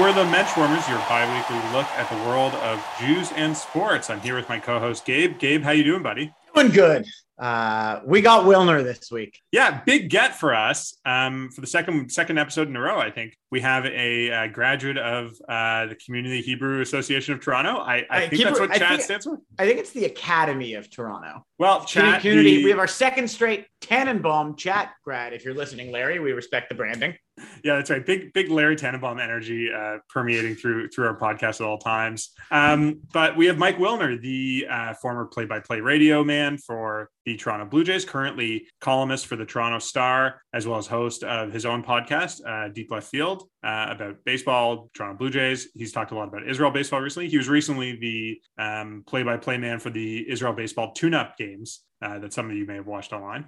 We're the Menschwarmers, your bi weekly look at the world of Jews and sports. I'm here with my co host, Gabe. Gabe, how you doing, buddy? Doing good. Uh, we got Wilner this week. Yeah, big get for us. Um, for the second second episode in a row, I think we have a, uh graduate of uh, the Community Hebrew Association of Toronto. I, I think that's what I chat think- stands for. I think it's the Academy of Toronto. Well, chat. Community. the- We have our second straight Tannenbaum chat grad. If you're listening, Larry, we respect the branding. Yeah, that's right. Big, big Larry Tannenbaum energy uh, permeating through through our podcast at all times. Um, but we have Mike Wilner, the uh, former play-by-play radio man for the Toronto Blue Jays, currently columnist for the Toronto Star, as well as host of his own podcast, uh, Deep Left Field, uh, about baseball, Toronto Blue Jays. He's talked a lot about Israel baseball recently. He was recently the um, play-by-play man for the Israel baseball tune-up games uh, that some of you may have watched online.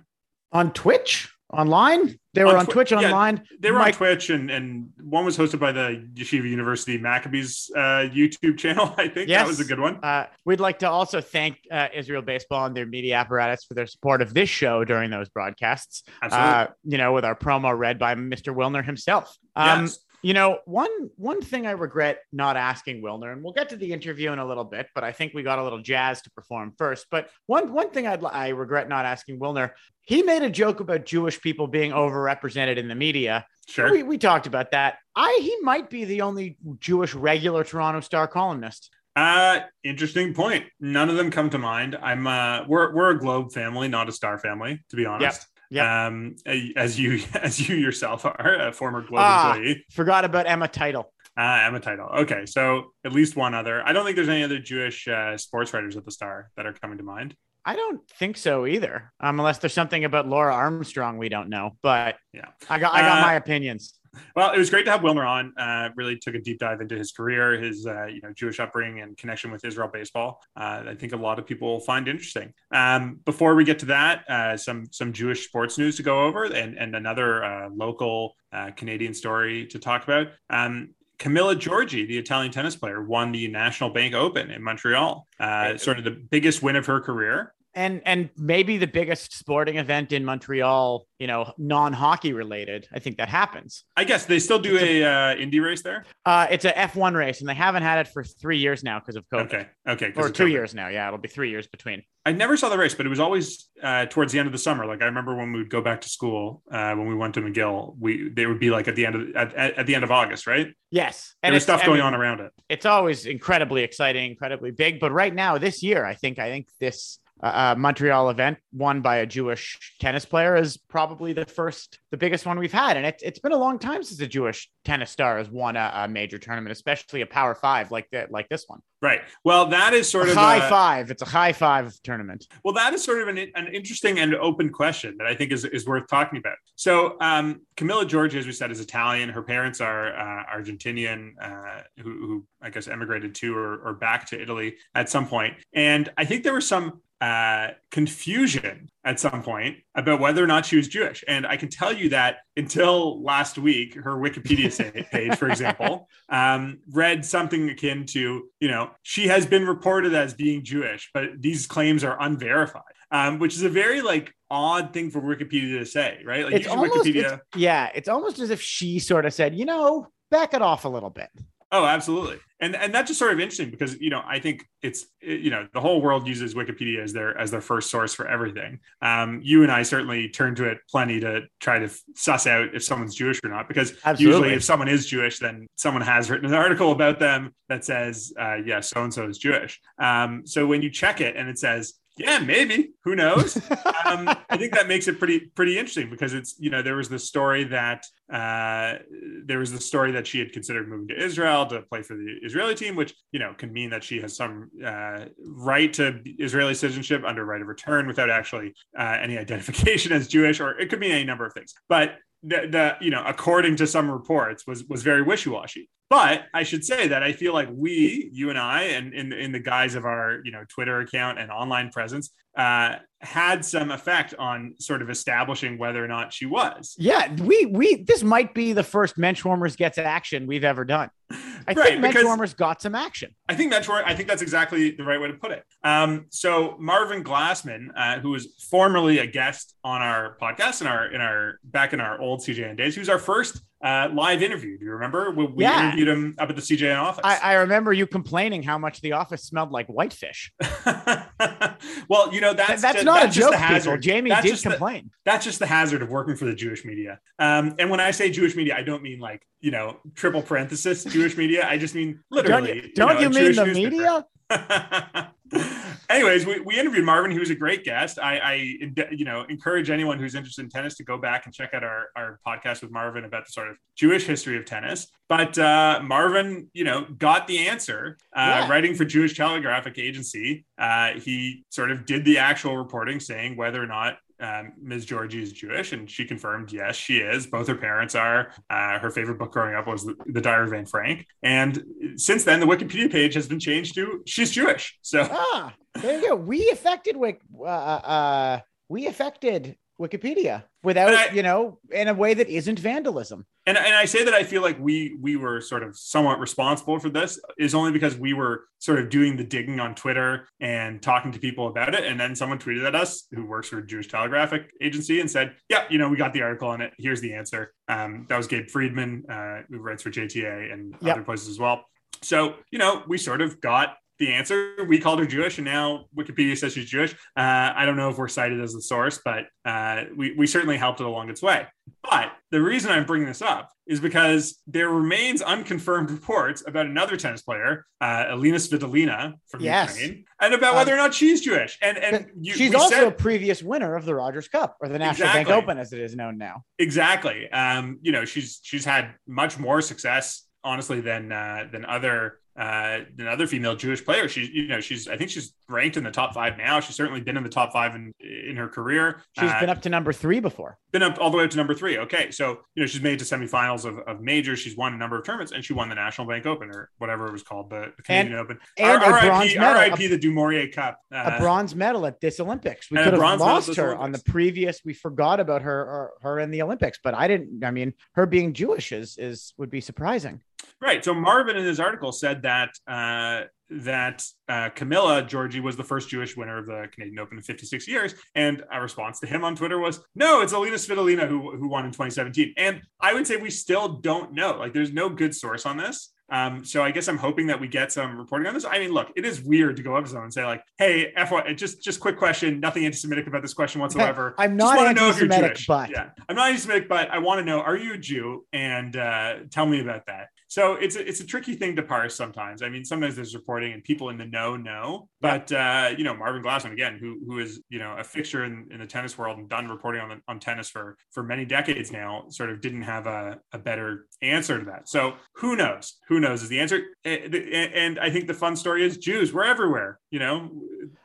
On Twitch, online. They were On on, Twi- Twitch yeah, online. They were Mike- on Twitch, and and one was hosted by the Yeshiva University Maccabees uh, YouTube channel. I think that was a good one. Uh, we'd like to also thank uh, Israel Baseball and their media apparatus for their support of this show during those broadcasts. Absolutely. Uh, you know, with our promo read by Mr. Wilner himself. Um, yes. You know, one one thing I regret not asking Wilner, and we'll get to the interview in a little bit, but I think we got a little jazz to perform first. But one one thing I'd I regret not asking Wilner, he made a joke about Jewish people being overrepresented in the media. Sure. We, we talked about that. I he might be the only Jewish regular Toronto Star columnist. Uh, interesting point. None of them come to mind. I'm uh, we're we're a Globe family, not a Star family, to be honest. Yep. Um, as you as you yourself are a former Globe Ah. employee. Forgot about Emma Teitel. Uh, Emma Teitel. Okay, so at least one other. I don't think there's any other Jewish uh, sports writers at the Star that are coming to mind. I don't think so either, um, unless there's something about Laura Armstrong we don't know. But Yeah. I got I got Uh, my opinions. Well, it was great to have Wilner on. Uh, really took a deep dive into his career, his uh, you know Jewish upbringing, and connection with Israel baseball. Uh, I think a lot of people will find interesting. Um, before we get to that, uh, some some Jewish sports news to go over, and and another uh, local uh, Canadian story to talk about. Um, Camila Giorgi, the Italian tennis player, won the National Bank Open in Montreal. Uh, sort of the biggest win of her career. And and maybe the biggest sporting event in Montreal, you know, non-hockey related. I think that happens. I guess they still do a uh, indie race there. Uh, it's a F1 race, and they haven't had it for three years now because of COVID. Okay, okay, Or two COVID. years now. Yeah, it'll be three years between. I never saw the race, but it was always uh, towards the end of the summer. Like I remember when we would go back to school, uh, when we went to McGill, we they would be like at the end of at, at, the end of August, right? Yes, And there's stuff I going mean, on around it. It's always incredibly exciting, incredibly big. But right now, this year, I think I think this uh, uh, Montreal event won by a Jewish tennis player is probably the first, the biggest one we've had, and it's it's been a long time since a Jewish tennis star has won a, a major tournament, especially a Power Five like that, like this one. Right. Well, that is sort A of high a- five. It's a high five tournament. Well, that is sort of an, an interesting and open question that I think is, is worth talking about. So, um, Camila Giorgi, as we said, is Italian. Her parents are uh, Argentinian, uh, who, who I guess emigrated to or, or back to Italy at some point. And I think there were some uh, confusion at some point about whether or not she was Jewish. And I can tell you that until last week, her Wikipedia page, for example, um, read something akin to, you know, she has been reported as being Jewish, but these claims are unverified, um, which is a very like odd thing for Wikipedia to say, right? Like It's almost, Wikipedia. it's- yeah, it's almost as if she sort of said, you know, back it off a little bit. Oh, absolutely. And and that's just sort of interesting because you know I think it's you know the whole world uses Wikipedia as their as their first source for everything. Um, you and I certainly turn to it plenty to try to suss out if someone's Jewish or not. Because Absolutely. usually, if someone is Jewish, then someone has written an article about them that says, uh, "Yes, so and so is Jewish." Um, so when you check it and it says, "Yeah, maybe," who knows? um, I think that makes it pretty pretty interesting because it's you know there was the story that uh, there was the story that she had considered moving to Israel to play for the Israeli team, which you know can mean that she has some uh, right to Israeli citizenship under right of return without actually uh, any identification as Jewish, or it could mean any number of things. But the, the you know according to some reports was was very wishy-washy but i should say that i feel like we you and i and in, in the guise of our you know twitter account and online presence uh, had some effect on sort of establishing whether or not she was Yeah, we we this might be the first Menschwarmers gets action we've ever done. I Right, think because- Menschwarmers got some action. I think that's I think that's exactly the right way to put it. Um, so Marvin Glassman, uh, who was formerly a guest on our podcast in our in our back in our old CJN days, was our first uh, live interview. Do you remember? We, we Yeah. interviewed him up at the CJN office. I, I remember you complaining how much the office smelled like whitefish. well, you know that's that's ju- not that's a just joke, hazard. Jamie That's did just the- complain. that's just the hazard of working for the Jewish media. Um, and when I say Jewish media, I don't mean like you know triple parenthesis Jewish media. I just mean literally. don't you, don't know, you mean Jewish the newspaper. media? Anyways, we, we interviewed Marvin. He was a great guest. I, I, you know, encourage anyone who's interested in tennis to go back and check out our, our podcast with Marvin about the sort of Jewish history of tennis. But uh, Marvin, you know, got the answer. Uh, Yeah. Writing for Jewish Telegraphic Agency, uh, he sort of did the actual reporting, saying whether or not um, Ms. Giorgi is Jewish, and she confirmed yes, she is. Both her parents are. Uh, her favorite book growing up was the, the Diary of Anne Frank, and since then, the Wikipedia page has been changed to she's Jewish. So Ah, there you go. We affected Wik. Uh, uh, we affected Wikipedia without, I- you know, in a way that isn't vandalism. and, and I say that I feel like we we were sort of somewhat responsible for this is only because we were sort of doing the digging on Twitter and talking to people about it, and then someone tweeted at us who works for Jewish Telegraphic Agency and said, "Yeah, you know, we got the article on it. Here's the answer." Um, that was Gabe Friedman, uh, who writes for JTA and Yep. other places as well. So you know, we sort of got the answer. We called her Jewish, and now Wikipedia says she's Jewish. Uh, I don't know if we're cited as the source, but uh, we, we certainly helped it along its way. But the reason I'm bringing this up is because there remains unconfirmed reports about another tennis player, uh, Elina Svitolina from Yes. Ukraine, and about Um, whether or not she's Jewish. And and you, She's also a previous winner of the Rogers Cup or the National Bank Open, as it is known now. exactly. Um, you know, she's she's had much more success, honestly, than uh, than other uh, than other female Jewish player. She's you know she's I think she's ranked in the top five now. She's certainly been in the top five in in her career. She's Uh, been up to number three before. been up all the way up to number three. Okay, so you know she's made to semifinals of, of majors. She's won a number of tournaments, and she won the National Bank Open or whatever it was called, the, the Canadian Open. and R- a bronze RIP, medal. RIP the Du Maurier Cup. a Uh, bronze medal at this Olympics. We could have bronze lost her on the previous. We forgot about her her, her in the Olympics, but I didn't. I mean, her being Jewish is is would be surprising. Right. So Marvin in his article said that uh, that uh, Camila Giorgi was the first Jewish winner of the Canadian Open in 56 years, and a response to him on Twitter was, "No, it's Elina Svitolina who who won in 2017." And I would say we still don't know. Like, there's no good source on this. Um, so I guess I'm hoping that we get some reporting on this. I mean, look, it is weird to go up to someone and say like, "Hey, FY, just just quick question, nothing anti-Semitic about this question whatsoever." I'm Just not wanna know if you're anti-Semitic, Jewish. but yeah, I'm not anti-Semitic, but I want to know: Are you a Jew? And uh, tell me about that. So it's a, it's a tricky thing to parse sometimes. I mean, sometimes there's reporting and people in the know know, but uh, you know, Marvin Glassman again, who who is you know a fixture in, in the tennis world and done reporting on on tennis for for many decades now, sort of didn't have a, a better answer to that. So who knows? Who knows is the answer. And, I think the fun story is Jews. We're everywhere. You know,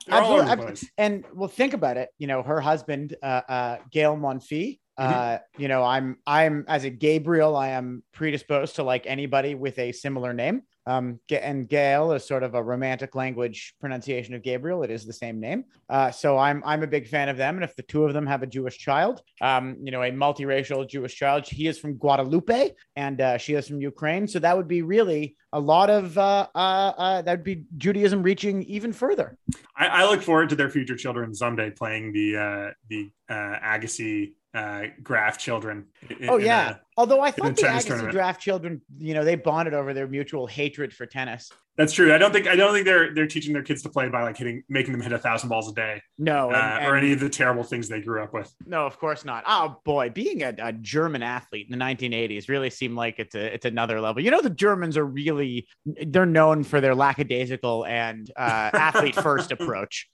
they're all over the Absolutely. place. and well, think about it. You know, her husband, uh, uh, Gaël Monfils. Mm-hmm. Uh, you know, I'm I'm as a Gabriel, I am predisposed to like anybody with a similar name. Um, and Gaël is sort of a romantic language pronunciation of Gabriel. It is the same name. Uh, so I'm I'm a big fan of them. And if the two of them have a Jewish child, um, you know, a multiracial Jewish child, he is from Guadeloupe and uh, she is from Ukraine. So that would be really a lot of uh, uh, uh, that would be Judaism reaching even further. I, I look forward to their future children someday playing the uh, the uh, Agassi uh, Graf children. in- Oh yeah. a- Although I thought the Agassi tournament. Graf children, you know, they bonded over their mutual hatred for tennis. that's true. I don't think I don't think they're they're teaching their kids to play by like hitting making them hit a thousand balls a day No, and- uh, or any of the terrible things they grew up with. no, of course not. Oh boy, being a, a German athlete in the 1980s really seemed like it's a it's another level. You know, the Germans are really they're known for their lackadaisical and uh, athlete first approach.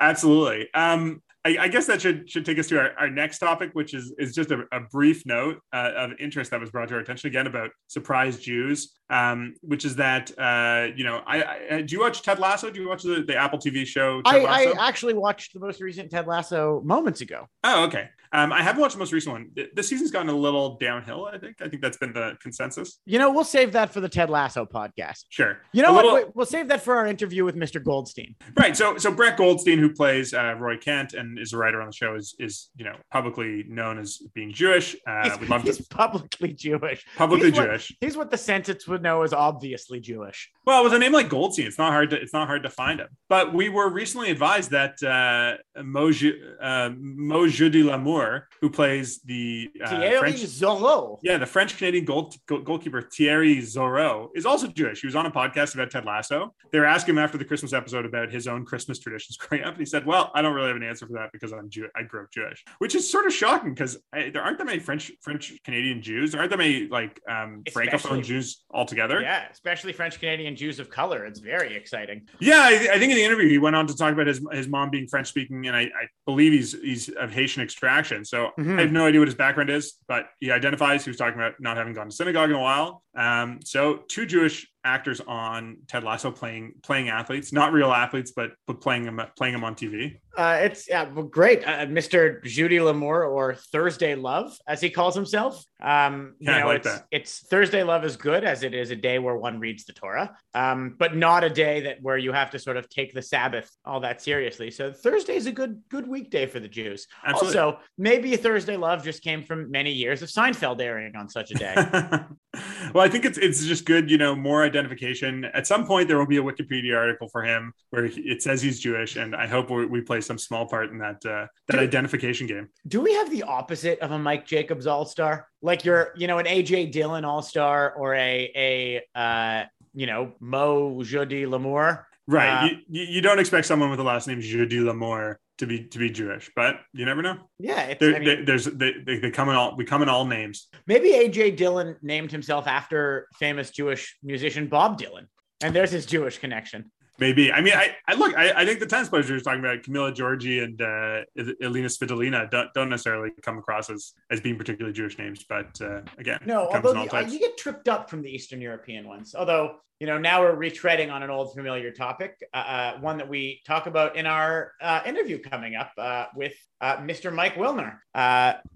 Absolutely. Um, I, I guess that should should take us to our, our next topic, which is is just a, a brief note uh, of interest that was brought to our attention again about surprise Jews, um, which is that uh, you know I, I do you watch Ted Lasso? Do you watch the, the Apple TV show? Ted I, I actually watched the most recent Ted Lasso moments ago. Oh, okay. Um, I haven't watched the most recent one. Th- This season's gotten a little downhill. I think. I think that's been the consensus. You know, we'll save that for the Ted Lasso podcast. Sure. You know A what? little- Wait, We'll save that for our interview with Mr. Goldstein. Right. So, so Brett Goldstein, who plays uh, Roy Kent and is a writer on the show, is is you know publicly known as being Jewish. Uh, He's, we love he's publicly Jewish. publicly he's what- Jewish. He's what the census would know as obviously Jewish. Well, with a name like Goldstein, it's not hard to it's not hard to find him. But we were recently advised that uh, Mo Ju- uh, Mo Lamour Lamour, who plays the uh, Thierry French. Zoreaux. Yeah, the French Canadian goal, goal, goalkeeper Thierry Zoreaux is also Jewish. He was on a podcast about Ted Lasso. They were asking him after the Christmas episode about his own Christmas traditions growing up, and he said, "Well, I don't really have an answer for that because I'm Jew. I grew up Jewish," which is sort of shocking because there aren't that many French French Canadian Jews. There aren't that many like um, francophone Jews altogether. Yeah, especially French Canadian Jews of color. It's very exciting. Yeah, I, I, think in the interview he went on to talk about his his mom being French speaking, and I, I, believe he's he's of Haitian extraction. So mm-hmm. I have no idea what his background is, but he identifies. He was talking about not having gone to synagogue in a while. Um, so two Jewish actors on Ted Lasso playing playing athletes, not real athletes, but but playing them playing them on TV. Uh, it's yeah, well, great, uh, Mr. Jeudy-Lamour or Thursday Love, as he calls himself. Um, you yeah, know, like it's, that. it's Thursday Love is good as it is a day where one reads the Torah, um, but not a day that where you have to sort of take the Sabbath all that seriously. So Thursday is a good good weekday for the Jews. Absolutely. Also, maybe Thursday Love just came from many years of Seinfeld airing on such a day. well, I think it's it's just good, you know, more identification. At some point, there will be a Wikipedia article for him where it says he's Jewish, and I hope we play some small part in that uh, that do, identification game. Do we have the opposite of a Mike Jacobs All Star? Like you're, you know, an AJ Dillon All Star or a a uh, you know Moe Jeudy-Lamour. Right. Uh, you, you don't expect someone with the last name Jeudy-Lamour to be to be Jewish, but you never know. Yeah, I mean, they, there's they, they, they come in all we come in all names. Maybe AJ Dillon named himself after famous Jewish musician Bob Dylan, and there's his Jewish connection. Maybe. I mean, I, I look. I, I think the tennis players you're talking about, Camila Giorgi and uh, Elina Svitolina, don't, don't necessarily come across as as being particularly Jewish names. But uh, again, no. Although the, uh, you get tripped up from the Eastern European ones. Although you know now we're retreading on an old familiar topic, uh, uh one that we talk about in our uh, interview coming up uh, with Mr. Mike Wilner.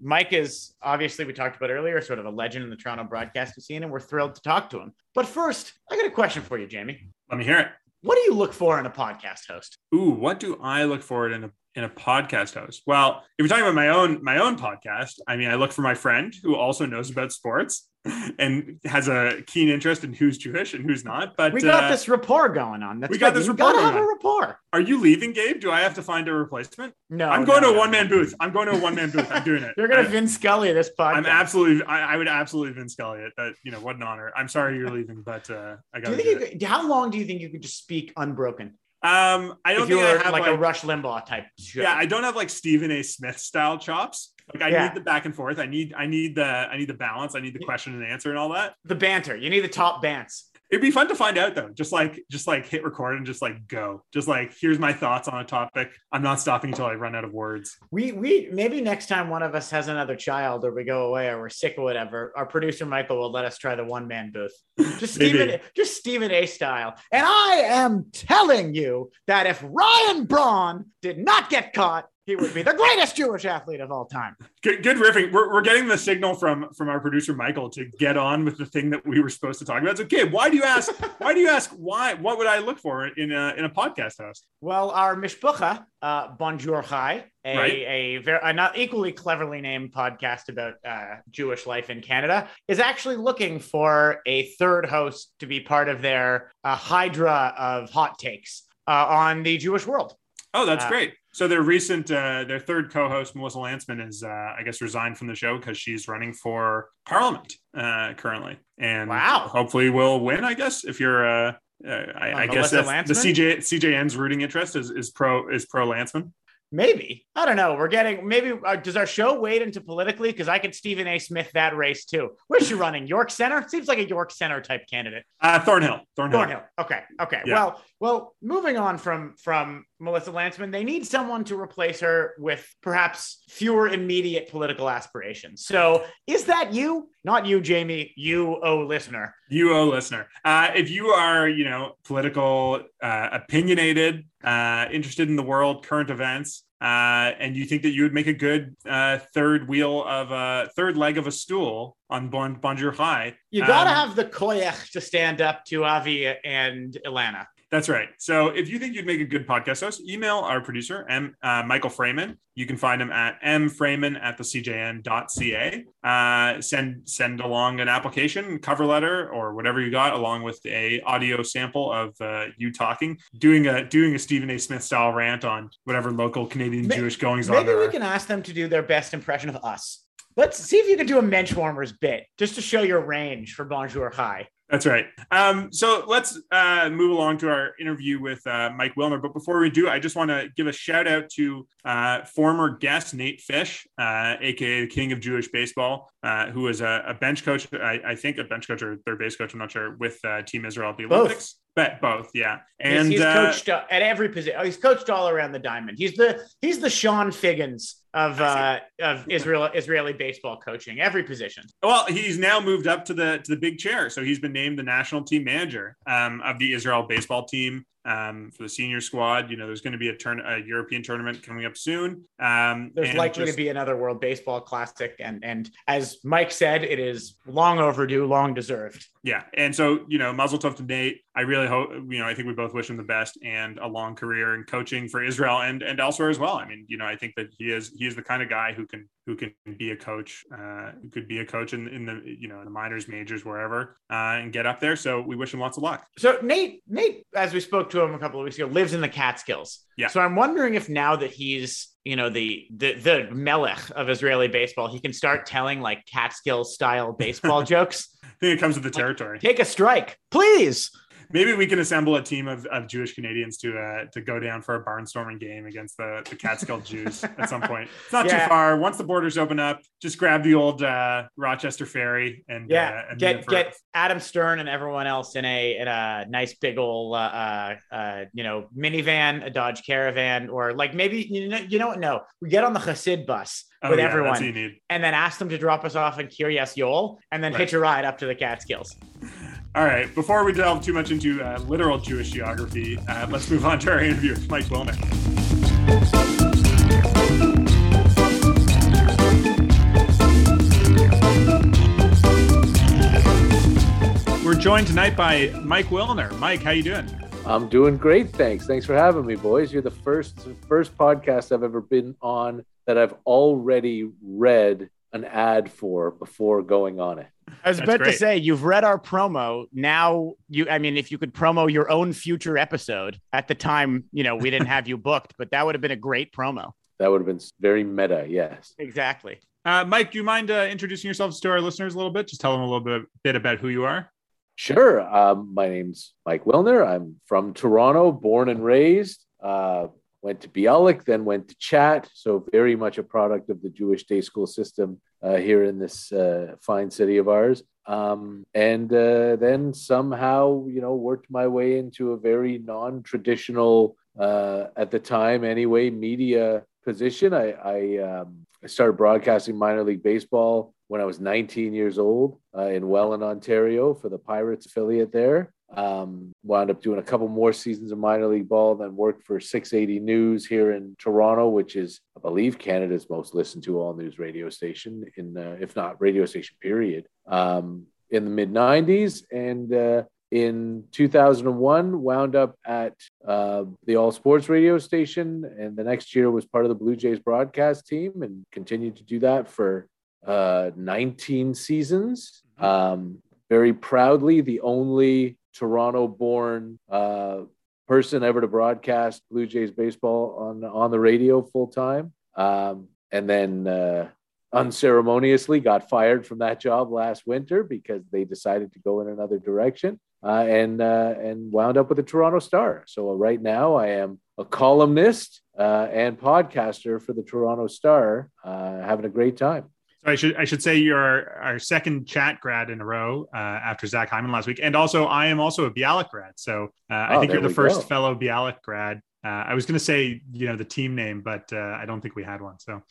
Mike is obviously we talked about earlier, sort of a legend in the Toronto broadcasting scene, and we're thrilled to talk to him. But first, I got a question for you, Jamie. Let me hear it. What do you look for in a podcast host? Ooh, what do I look for in a in a podcast host? Well, if you're talking about my own my own podcast, I mean, I look for my friend who also knows about sports and has a keen interest in who's Jewish and who's not. But we got uh, this rapport going on. That's we got this you rapport. Gotta have a rapport. Are you leaving, Gabe? Do I have to find a replacement? No, I'm going no, to a one man booth. I'm going to a one man booth. I'm doing it. you're going to Vin Scully this podcast. I'm absolutely. I, I, would absolutely Vin Scully it. That you know, what an honor. I'm sorry you're leaving, but uh, I got. Do you think? You could, how long do you think you could just speak unbroken? Um, I don't if think I have like, like, a Rush Limbaugh type. Show. Yeah, I don't have like Stephen A. Smith style chops. Like I yeah. need the back and forth. I need I need the I need the balance. I need the question and answer and all that. The banter. You need the top bants. It'd be fun to find out though. Just like just like hit record and just like go. Just like here's my thoughts on a topic. I'm not stopping until I run out of words. We we maybe next time one of us has another child or we go away or we're sick or whatever, our producer Michael will let us try the one man booth. Just Stephen just Stephen A style. And I am telling you that if Ryan Braun did not get caught, he would be the greatest Jewish athlete of all time. Good, good riffing. We're, we're getting the signal from from our producer Michael to get on with the thing that we were supposed to talk about. So, okay, why do you ask? why do you ask? Why? What would I look for in a in a podcast host? Well, our mishpucha, uh, Bonjour Chai, a right. a very a not equally cleverly named podcast about uh, Jewish life in Canada, is actually looking for a third host to be part of their uh, hydra of hot takes uh, on the Jewish world. Oh, that's uh, great. So their recent, uh, their third co-host, Melissa Lantsman, is, uh, I guess, resigned from the show because she's running for Parliament uh, currently, and wow, hopefully will win. I guess if you're, uh, uh I, I guess that's the CJ CJN's rooting interest is is pro is pro Lantsman. Maybe I don't know. We're getting maybe uh, does our show wade into politically? Because I could Stephen A. Smith that race too. Where's she running? York Center seems like a York Center type candidate. Uh, Thornhill. Thornhill. Thornhill. Okay. Okay. Yeah. Well, well, moving on from from Melissa Lantsman, they need someone to replace her with perhaps fewer immediate political aspirations. So, is that you? Not you, Jamie. You, oh listener. You, oh listener. Uh, if you are, you know, political, uh, opinionated, uh, interested in the world, current events, uh, and you think that you would make a good uh, third wheel of a third leg of a stool on bon, Bonjour Chai. You got to um, have the koyach to stand up to Avi and Ilana. That's right. So if you think you'd make a good podcast host, email our producer, M, uh, Michael Freeman. You can find him at mfreeman at the cjn.ca. Uh, send send along an application, cover letter, or whatever you got, along with a audio sample of uh, you talking, doing a doing a Stephen A. Smith style rant on whatever local Canadian May- Jewish goings on Maybe we are. can ask them to do their best impression of us. Let's see if you can do a bench warmers bit just to show your range for Bonjour Chai. That's right. Um, so let's uh, move along to our interview with uh, Mike Wilner. But before we do, I just want to give a shout out to uh, former guest Nate Fish, uh, aka the King of Jewish Baseball, uh, who was a, a bench coach. I, I think a bench coach or third base coach. I'm not sure with uh, Team Israel at the Both. But both, yeah. And he's uh, coached uh, at every position. Oh, he's coached all around the diamond. He's the he's the Chone Figgins of uh, of Israel Israeli baseball coaching, every position. Well, he's now moved up to the to the big chair, so he's been named the national team manager um, of the Israel baseball team um, for the senior squad. You know, there's going to be a turn a European tournament coming up soon. Um, There's likely just- to be another World Baseball Classic, and and as Mike said, it is long overdue, long deserved. yeah, and so you know, Muzzle Tov to Nate. I really hope you know. I think we both wish him the best and a long career in coaching for Israel and and elsewhere as well. I mean, you know, I think that he is he is the kind of guy who can who can be a coach, uh, who could be a coach in, in the you know in the minors, majors, wherever, uh, and get up there. So we wish him lots of luck. So Nate, Nate, as we spoke to him a couple of weeks ago, lives in the Catskills. Yeah. So I'm wondering if now that he's, you know, the the the melech of Israeli baseball, he can start telling like Catskills style baseball jokes. I think it comes with the territory. Take a strike, please. Maybe we can assemble a team of, of Jewish Canadians to uh, to go down for a barnstorming game against the, the Catskill Jews at some point. It's not Yeah. too far. Once the borders open up, just grab the old uh, Rochester ferry and Yeah, uh, and get get Adam Stern and everyone else in a in a nice big old uh, uh, uh you know minivan, a Dodge Caravan, or like maybe you know you know what? No, we get on the Hasid bus Oh, with yeah, everyone, That's what you need. and then ask them to drop us off in Kiryas Joel, and then Right. hitch a ride up to the Catskills. All right. Before we delve too much into uh, literal Jewish geography, uh, let's move on to our interview with Mike Wilner. We're joined tonight by Mike Wilner. Mike, how you doing? I'm doing great, thanks. Thanks for having me, boys. You're the first first podcast I've ever been on that I've already read an ad for before going on it. I was That's about to say you've read our promo. Now you, I mean, if you could promo your own future episode at the time, you know, we didn't have you booked, but that would have been a great promo. That would have been very meta, yes. Exactly. Uh, Mike, do you mind uh, introducing yourselves to our listeners a little bit? Just tell them a little bit, bit about who you are. Sure. Um, my name's Mike Wilner. I'm from Toronto, born and raised. Uh, went to Bialik, then went to Chat. So very much a product of the Jewish day school system uh, here in this uh, fine city of ours. Um, and uh, then somehow, you know, worked my way into a very non-traditional, uh, at the time anyway, media position. I, I, um, I started broadcasting minor league baseball when I was 19 years old uh, in Welland, Ontario, for the Pirates affiliate there. Um, wound up doing a couple more seasons of minor league ball, then worked for 680 News here in Toronto, which is, I believe, Canada's most listened to all news radio station, in uh, if not radio station, period. Um, in the mid 90s, and uh, in 2001, wound up at uh, the All Sports radio station, and the next year was part of the Blue Jays broadcast team, and continued to do that for uh, 19 seasons. Um, very proudly, the only Toronto born uh, person ever to broadcast Blue Jays baseball on, on the radio full time. Um, and then uh, unceremoniously got fired from that job last winter because they decided to go in another direction. Uh, and uh, and wound up with the Toronto Star. So uh, right now I am a columnist uh, and podcaster for the Toronto Star, uh, having a great time. So I should I should say you're our second chat grad in a row uh, after Zach Hyman last week, and also I am also a Bialik grad. So uh, I Oh, think you're the first go. fellow Bialik grad. Uh, I was going to say you know the team name, but uh, I don't think we had one. So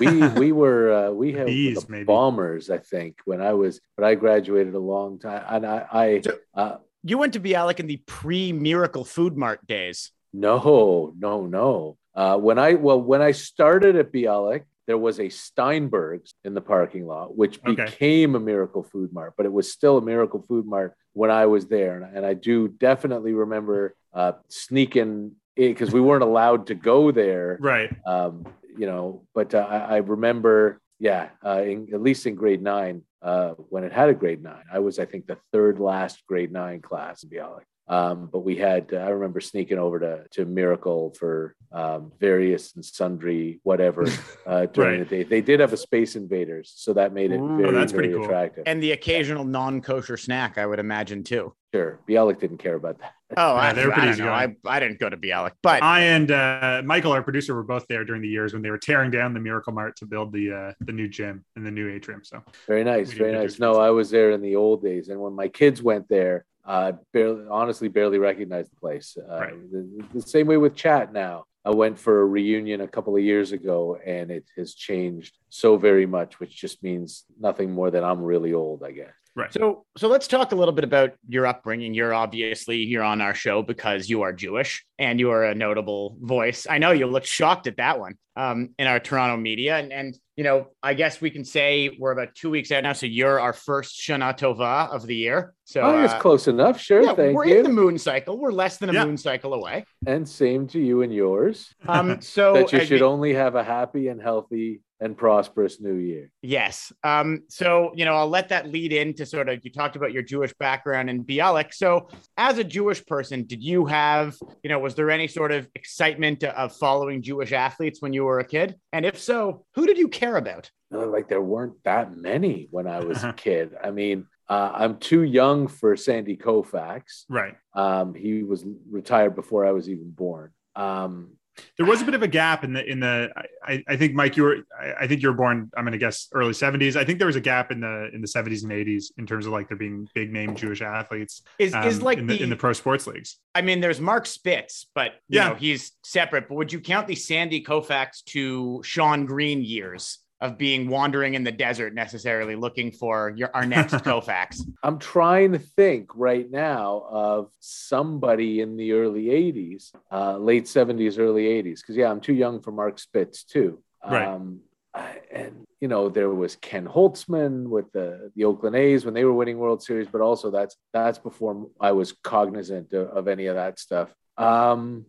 we we were uh, we had Bees, the maybe. bombers i think when i was when i graduated a long time and i i uh, You went to Bialik in the pre Miracle Food Mart days. no no no uh when i well when i started at bialik there was a steinberg's in the parking lot which Okay. became a miracle food mart but it was still a miracle food mart when i was there and, i do definitely remember uh, sneaking because we weren't allowed to go there. Right. Um, you know, but uh, I, I remember, yeah, uh, in, at least in grade nine, uh, when it had a grade nine, I was, I think, the third last grade nine class in Bialik. Um, but we had, uh, I remember sneaking over to, to Miracle for um, various and sundry whatever uh, during Right. the day. They did have a Space Invaders, so that made it Ooh, very, that's very cool. attractive. And the occasional non-kosher snack, I would imagine too. sure, Bialik didn't care about that. Oh, I, they were I pretty don't know. I. I didn't go to Bialik, but I and uh, Michael, our producer, were both there during the years when they were tearing down the Miracle Mart to build the uh, the new gym and the new atrium. So Very nice, very nice. No. I was there in the old days, and when my kids went there, uh, barely, honestly, barely recognized the place. Uh, Right. the, the same way with chat now. I went for a reunion a couple of years ago, and it has changed so very much, which just means nothing more than I'm really old, I guess. right. So, so let's talk a little bit about your upbringing. You're obviously you're on our show because you are Jewish and you are a notable voice. I know you looked shocked at that one um, in our Toronto media, and and you know I guess we can say we're about two weeks out now. So you're our first Shana Tova of the year. So oh, it's uh, close enough. Sure, yeah, thank we're you. in the moon cycle. We're less than a Yeah. moon cycle away. and same to you and yours. Um, so that you I should mean- only have a happy and healthy and prosperous new year. Yes. Um, so, you know, I'll let that lead into sort of you talked about your Jewish background in Bialik. So, as a Jewish person, did you have, you know, was there any sort of excitement of following Jewish athletes when you were a kid? And if so, who did you care about? Uh, like there weren't that many when I was a kid. I mean, uh, I'm too young for Sandy Koufax. right. Um, he was retired before I was even born. Um, There was a bit of a gap in the in the. I, I think Mike, you were. I, I think you were born. I'm going to guess early 70s. I think there was a gap in the in the 70s and 80s in terms of like there being big name Jewish athletes Is um, is like in the, the, in the pro sports leagues. I mean, there's Mark Spitz, but you Yeah. know, he's separate. But would you count the Sandy Koufax to Shawn Green years of being wandering in the desert necessarily looking for your our next Koufax? I'm trying to think right now of somebody in the early 80s, uh, late 70s, early 80s. Because, yeah, I'm too young for Mark Spitz, too. Right. Um, I- and, you know, there was Ken Holtzman with the, the Oakland A's when they were winning World Series, but also that's that's before I was cognizant of, of any of that stuff. Um,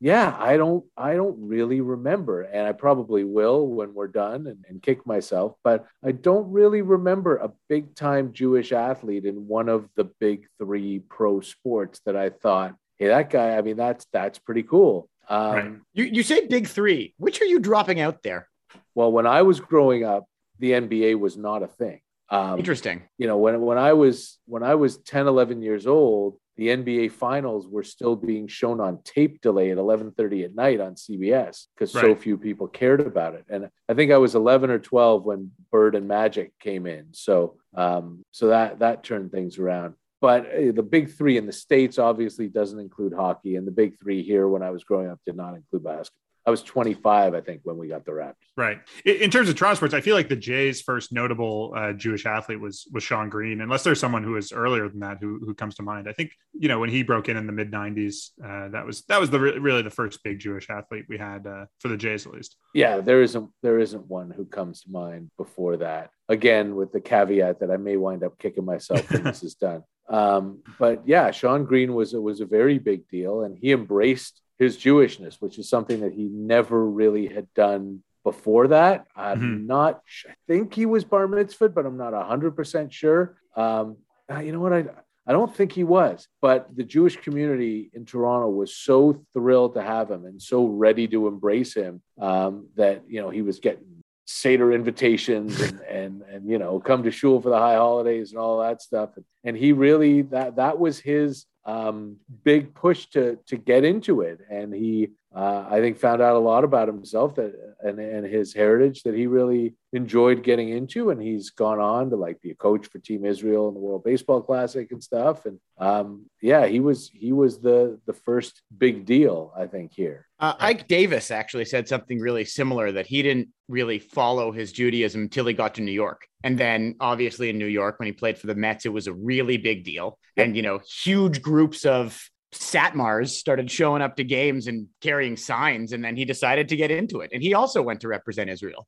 yeah, I don't I don't really remember, and I probably will when we're done and, and kick myself. But I don't really remember a big time Jewish athlete in one of the big three pro sports that I thought, hey, that guy. I mean, that's that's pretty cool. Um, Right. You you say big three. Which are you dropping out there? Well, when I was growing up, the NBA was not a thing. Um, Interesting. you know when when I was when I was 10 11 years old the NBA finals were still being shown on tape delay at 11:30 at night on CBS because so few people cared about it. And I think I was 11 or 12 when Bird and Magic came in. So um so that that turned things around. But uh, the big 3 in the states obviously doesn't include hockey. And the big 3 here when I was growing up did not include basketball I was 25 I think when we got the Raptors Right. In, terms of Toronto sports, I feel like the Jays' first notable uh, Jewish athlete was was Shawn Green. Unless there's someone who is earlier than that who who comes to mind. I think you know when he broke in in the mid '90s, uh, that was that was the re- really the first big Jewish athlete we had uh, for the Jays at least. yeah there isn't there isn't one who comes to mind before that again with the caveat that i may wind up kicking myself when this is done um, but yeah shawn green was was a very big deal and he embraced his jewishness which is something that he never really had done before that. I'm Mhm. not i think he was bar mitzvahed but i'm not 100% sure. Um, uh, you know what? I I don't think he was, but the Jewish community in Toronto was so thrilled to have him and so ready to embrace him um, that you know he was getting Seder invitations and and and you know come to shul for the high holidays and all that stuff. And he really that that was his um, big push to to get into it. And he uh, I think found out a lot about himself that and and his heritage that he really enjoyed getting into. And he's gone on to like be a coach for Team Israel in the World Baseball Classic and stuff. And um, yeah, he was he was the the first big deal I think here. Uh, Ike Davis actually said something really similar that he didn't really follow his Judaism until he got to New York. And then obviously in New York, when he played for the Mets, it was a really big deal. And, you know, huge groups of Satmars started showing up to games and carrying signs. And then he decided to get into it. And he also went to represent Israel.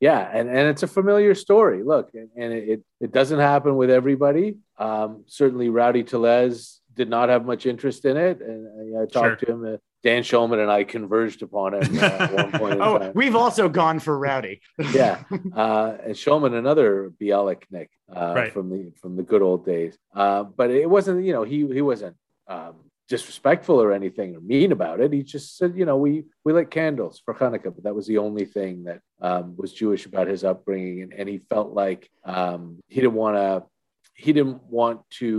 Yeah, and, and it's a familiar story. Look, and, and it, it doesn't happen with everybody. Um, certainly, Rowdy Tellez did not have much interest in it, and I, I talked Sure. to him. Uh, Dan Shulman and I converged upon it uh, at one point. In Oh, time. we've also gone for Rowdy. yeah, uh, and Shulman, another Bialik Nick uh, Right. from the from the good old days. Uh, but it wasn't, you know, he he wasn't um, disrespectful or anything or mean about it. He just said, you know, we we lit candles for Hanukkah, but that was the only thing that um, was Jewish about his upbringing, and, and he felt like um, he didn't want to he didn't want to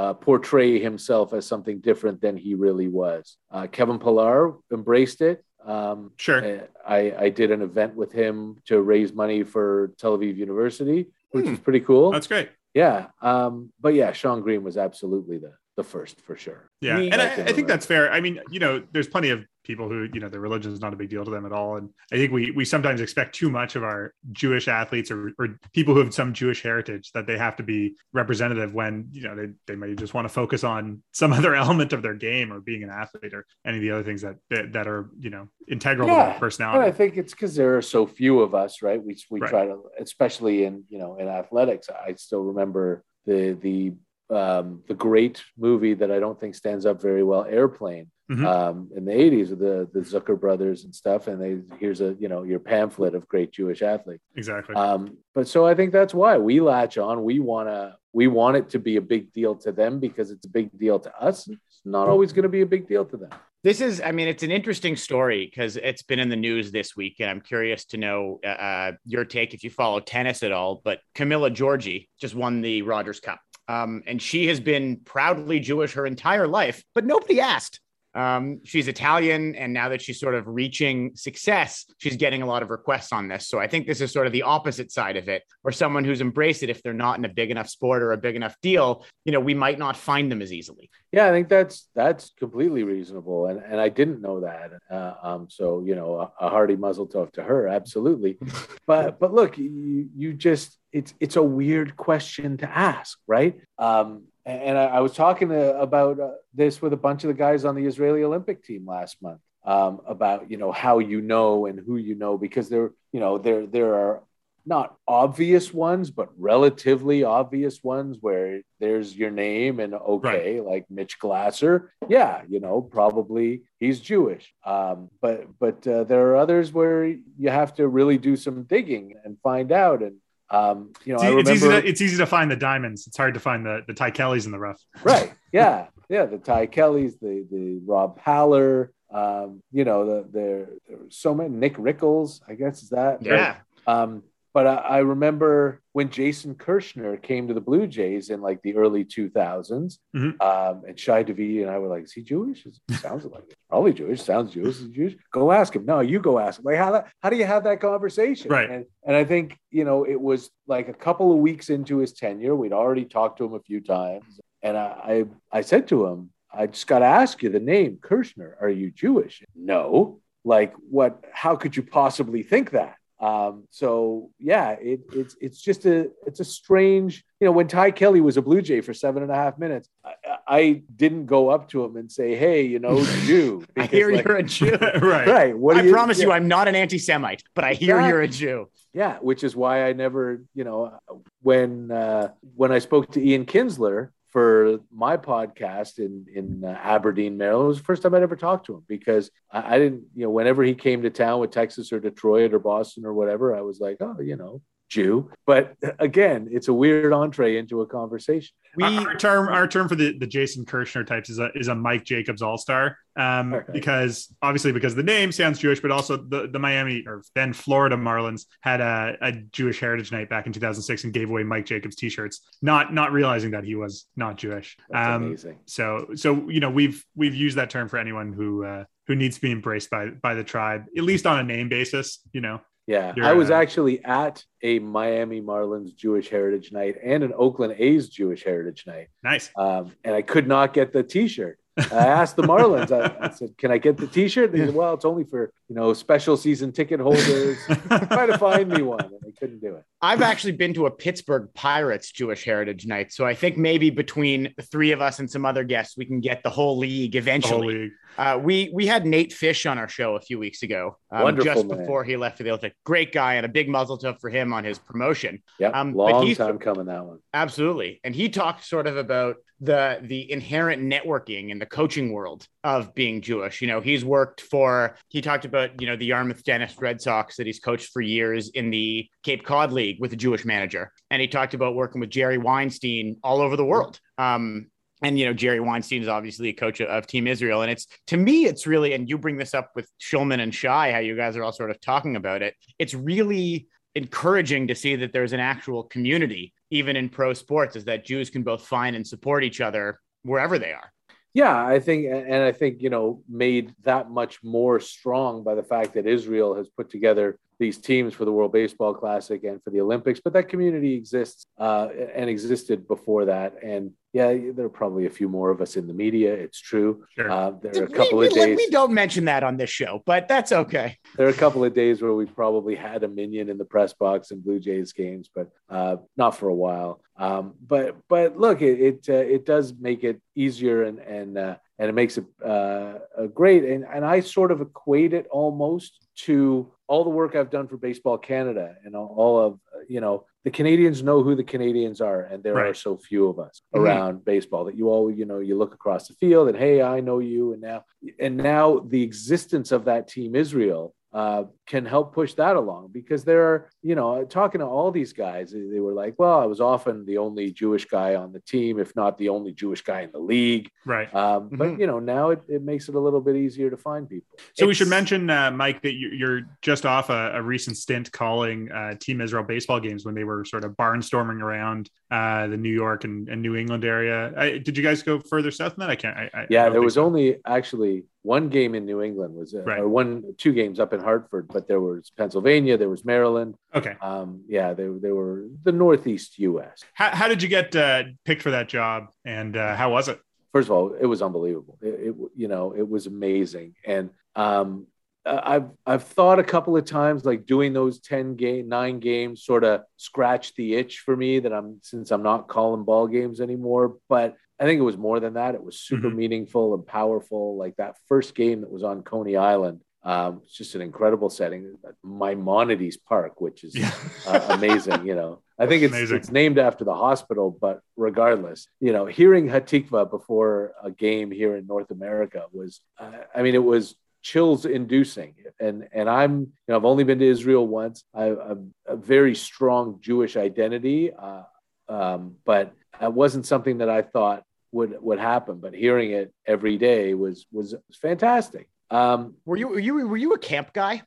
uh, portray himself as something different than he really was. Uh, Kevin Pillar embraced it. Um, Sure. uh, I, I did an event with him to raise money for Tel Aviv University, which Hmm. is pretty cool. That's great. yeah. Um, but yeah, Shawn Green was absolutely the, the first for sure. Yeah, We- and I I, I think that's fair. I mean, you know, there's plenty of people who, you know, their religion is not a big deal to them at all, and I think we we sometimes expect too much of our Jewish athletes or, or people who have some Jewish heritage that they have to be representative when you know they they may just want to focus on some other element of their game or being an athlete or any of the other things that that, that are you know integral to Yeah, personality. And I think it's because there are so few of us, right? We, we Right. try to, especially in, you know, in athletics, I still remember the, the, um, the great movie that I don't think stands up very well, Airplane, Mhm. um, in the '80s with the the Zucker brothers and stuff. And they here's a you know your pamphlet of great Jewish athletes. Exactly. Um, but so I think that's why we latch on. We want to we want it to be a big deal to them because it's a big deal to us. It's not always going to be a big deal to them. This is, I mean, it's an interesting story because it's been in the news this week, and I'm curious to know uh, uh, your take if you follow tennis at all. But Camila Giorgi just won the Rogers Cup, um, and she has been proudly Jewish her entire life, but nobody asked. Um, she's Italian, and now that she's sort of reaching success, she's getting a lot of requests on this. So I think this is sort of the opposite side of it, or someone who's embraced it, if they're not in a big enough sport or a big enough deal, you know, we might not find them as easily. Yeah, I think that's that's completely reasonable, and and I didn't know that. Uh, um, so you know, a, a hearty muzzle tough to her, absolutely. but but look, you you just it's it's a weird question to ask, right? Um, and I, I was talking to, about uh, this with a bunch of the guys on the Israeli Olympic team last month um, about you know how you know and who you know because there you know there there are not obvious ones, but relatively obvious ones where there's your name and okay, like Mitch Glasser, yeah, you know, probably he's Jewish. Um, but but uh, there are others where you have to really do some digging and find out. And um, you know, It's, I e- it's easy to, it's easy to find the diamonds. It's hard to find the the Ty Kellys in the rough. right, yeah, yeah, the Ty Kellys, the the Rob Haller. Um, you know, the, there, there were so many. Nick Rickles, I guess is that. Yeah. Um, but I, I remember when Jason Kershner came to the Blue Jays in like the early 2000s, Mhm. um, and Shi Davidi and I were like, "Is he Jewish? It sounds like it. Probably Jewish. Sounds Jewish. Is he Jewish? Go ask him. No, you go ask him. Like how how do you have that conversation? Right. And and I think you know it was like a couple of weeks into his tenure. We'd already talked to him a few times, and I I, I said to him, I just got to ask you the name Kershner. Are you Jewish? No. Like what? How could you possibly think that? Um, so yeah, it, it's it's just a it's a strange. You know, when Ty Kelly was a Blue Jay for seven and a half minutes, I, I didn't go up to him and say, "Hey, you know, Jew." I hear like, you're a Jew. right. right. What I you, promise you. I'm not an anti-Semite, but I hear you're a Jew. Yeah, which is why I never, you know, when uh, when I spoke to Ian Kinsler for my podcast in in uh, Aberdeen, Maryland, it was the first time I'd ever talked to him because I, I didn't, you know, whenever he came to town with Texas or Detroit or Boston or whatever, I was like, oh, you know, Jew. But again, it's a weird entree into a conversation. We our, our term our term for the, the Jason Kershner types is a is a Mike Jacobs All Star um, Okay. because obviously because the name sounds Jewish, but also the, the Miami or then Florida Marlins had a, a Jewish Heritage Night back in 2006 and gave away Mike Jacobs T-shirts, not not realizing that he was not Jewish. That's Um, amazing. so so you know we've we've used that term for anyone who uh, who needs to be embraced by by the tribe at least on a name basis. You know, Yeah, You're, I was actually at a Miami Marlins Jewish Heritage Night and an Oakland A's Jewish Heritage Night. nice. um, and I could not get the T-shirt. I asked the Marlins. I, I said, "Can I get the T-shirt?" They said, "Well, it's only for you know special season ticket holders. Try to find me one." And they couldn't do it. I've actually been to a Pittsburgh Pirates Jewish Heritage Night, so I think maybe between the three of us and some other guests, we can get the whole league The whole eventually. league. Uh, we we had Nate Fish on our show a few weeks ago, um, Wonderful just man. before he left for the Olympic. Great guy and a big muzzle tough for him on his promotion. Yeah, Um, but long he's- time coming that one. Absolutely, and he talked sort of about the the inherent networking in the coaching world of being Jewish. You know, he's worked for he talked about, you know, the Yarmouth Dennis Red Sox that he's coached for years in the Cape Cod League with a Jewish manager. And he talked about working with Jerry Weinstein all over the world. Um, and you know Jerry Weinstein is obviously a coach of Team Israel, and it's to me it's really and you bring this up with Shulman and Shi, how you guys are all sort of talking about it. It's really encouraging to see that there's an actual community even in pro sports, is that Jews can both find and support each other wherever they are. Yeah, I think, and I think, you know, made that much more strong by the fact that Israel has put together these teams for the World Baseball Classic and for the Olympics. But that community exists uh, and existed before that. And yeah, there are probably a few more of us in the media. It's true. Sure. Uh, there are a couple we, of days. We don't mention that on this show, but that's okay. There are a couple of days where we probably had a minyan in the press box in Blue Jays games, but uh, not for a while. Um, but but look, it it, uh, it, does make it easier and and uh, and it makes it uh, great. And and I sort of equate it almost to all the work I've done for Baseball Canada and all of you know the Canadians know who the Canadians are, and there right. are so few of us mm-hmm. around baseball that you all, you know, you look across the field and hey, I know you, and now, and now the existence of that team Israel uh, can help push that along because there are, you know, talking to all these guys, they were like, well, I was often the only Jewish guy on the team, if not the only Jewish guy in the league. Right. Um, mm-hmm. But, you know, now it, it, makes it a little bit easier to find people. So it's, we should mention, uh, Mike, that you're just off a, a recent stint calling uh, Team Israel baseball games when they were sort of barnstorming around uh, the New York and, and, New England area. I, did you guys go further south than that? I can't. I, yeah, there was so. only actually one game in New England was uh, right. or one two games up in Hartford, but there was Pennsylvania, there was Maryland. Okay. Um, yeah, they they were the Northeast U.S. How, how did you get uh, picked for that job, and uh, how was it? First of all, it was unbelievable. It, it you know it was amazing, and um, I've I've thought a couple of times like doing those 10 game 9 games sort of scratch the itch for me that I'm since I'm not calling ball games anymore but I think it was more than that. It was super mm-hmm. meaningful and powerful. Like that first game that was on Coney Island, um, it's just an incredible setting. Maimonides Park, which is yeah. uh, amazing. You know, I think it's it's named after the hospital, but regardless, you know, hearing Hatikva before a game here in North America was, uh, I mean, it was chills inducing. And and I'm, you know, I've only been to Israel once. I, am a very strong Jewish identity, uh, um, but it wasn't something that I thought would would happen, but hearing it every day was was, was fantastic. Um, were you were you were you a camp guy?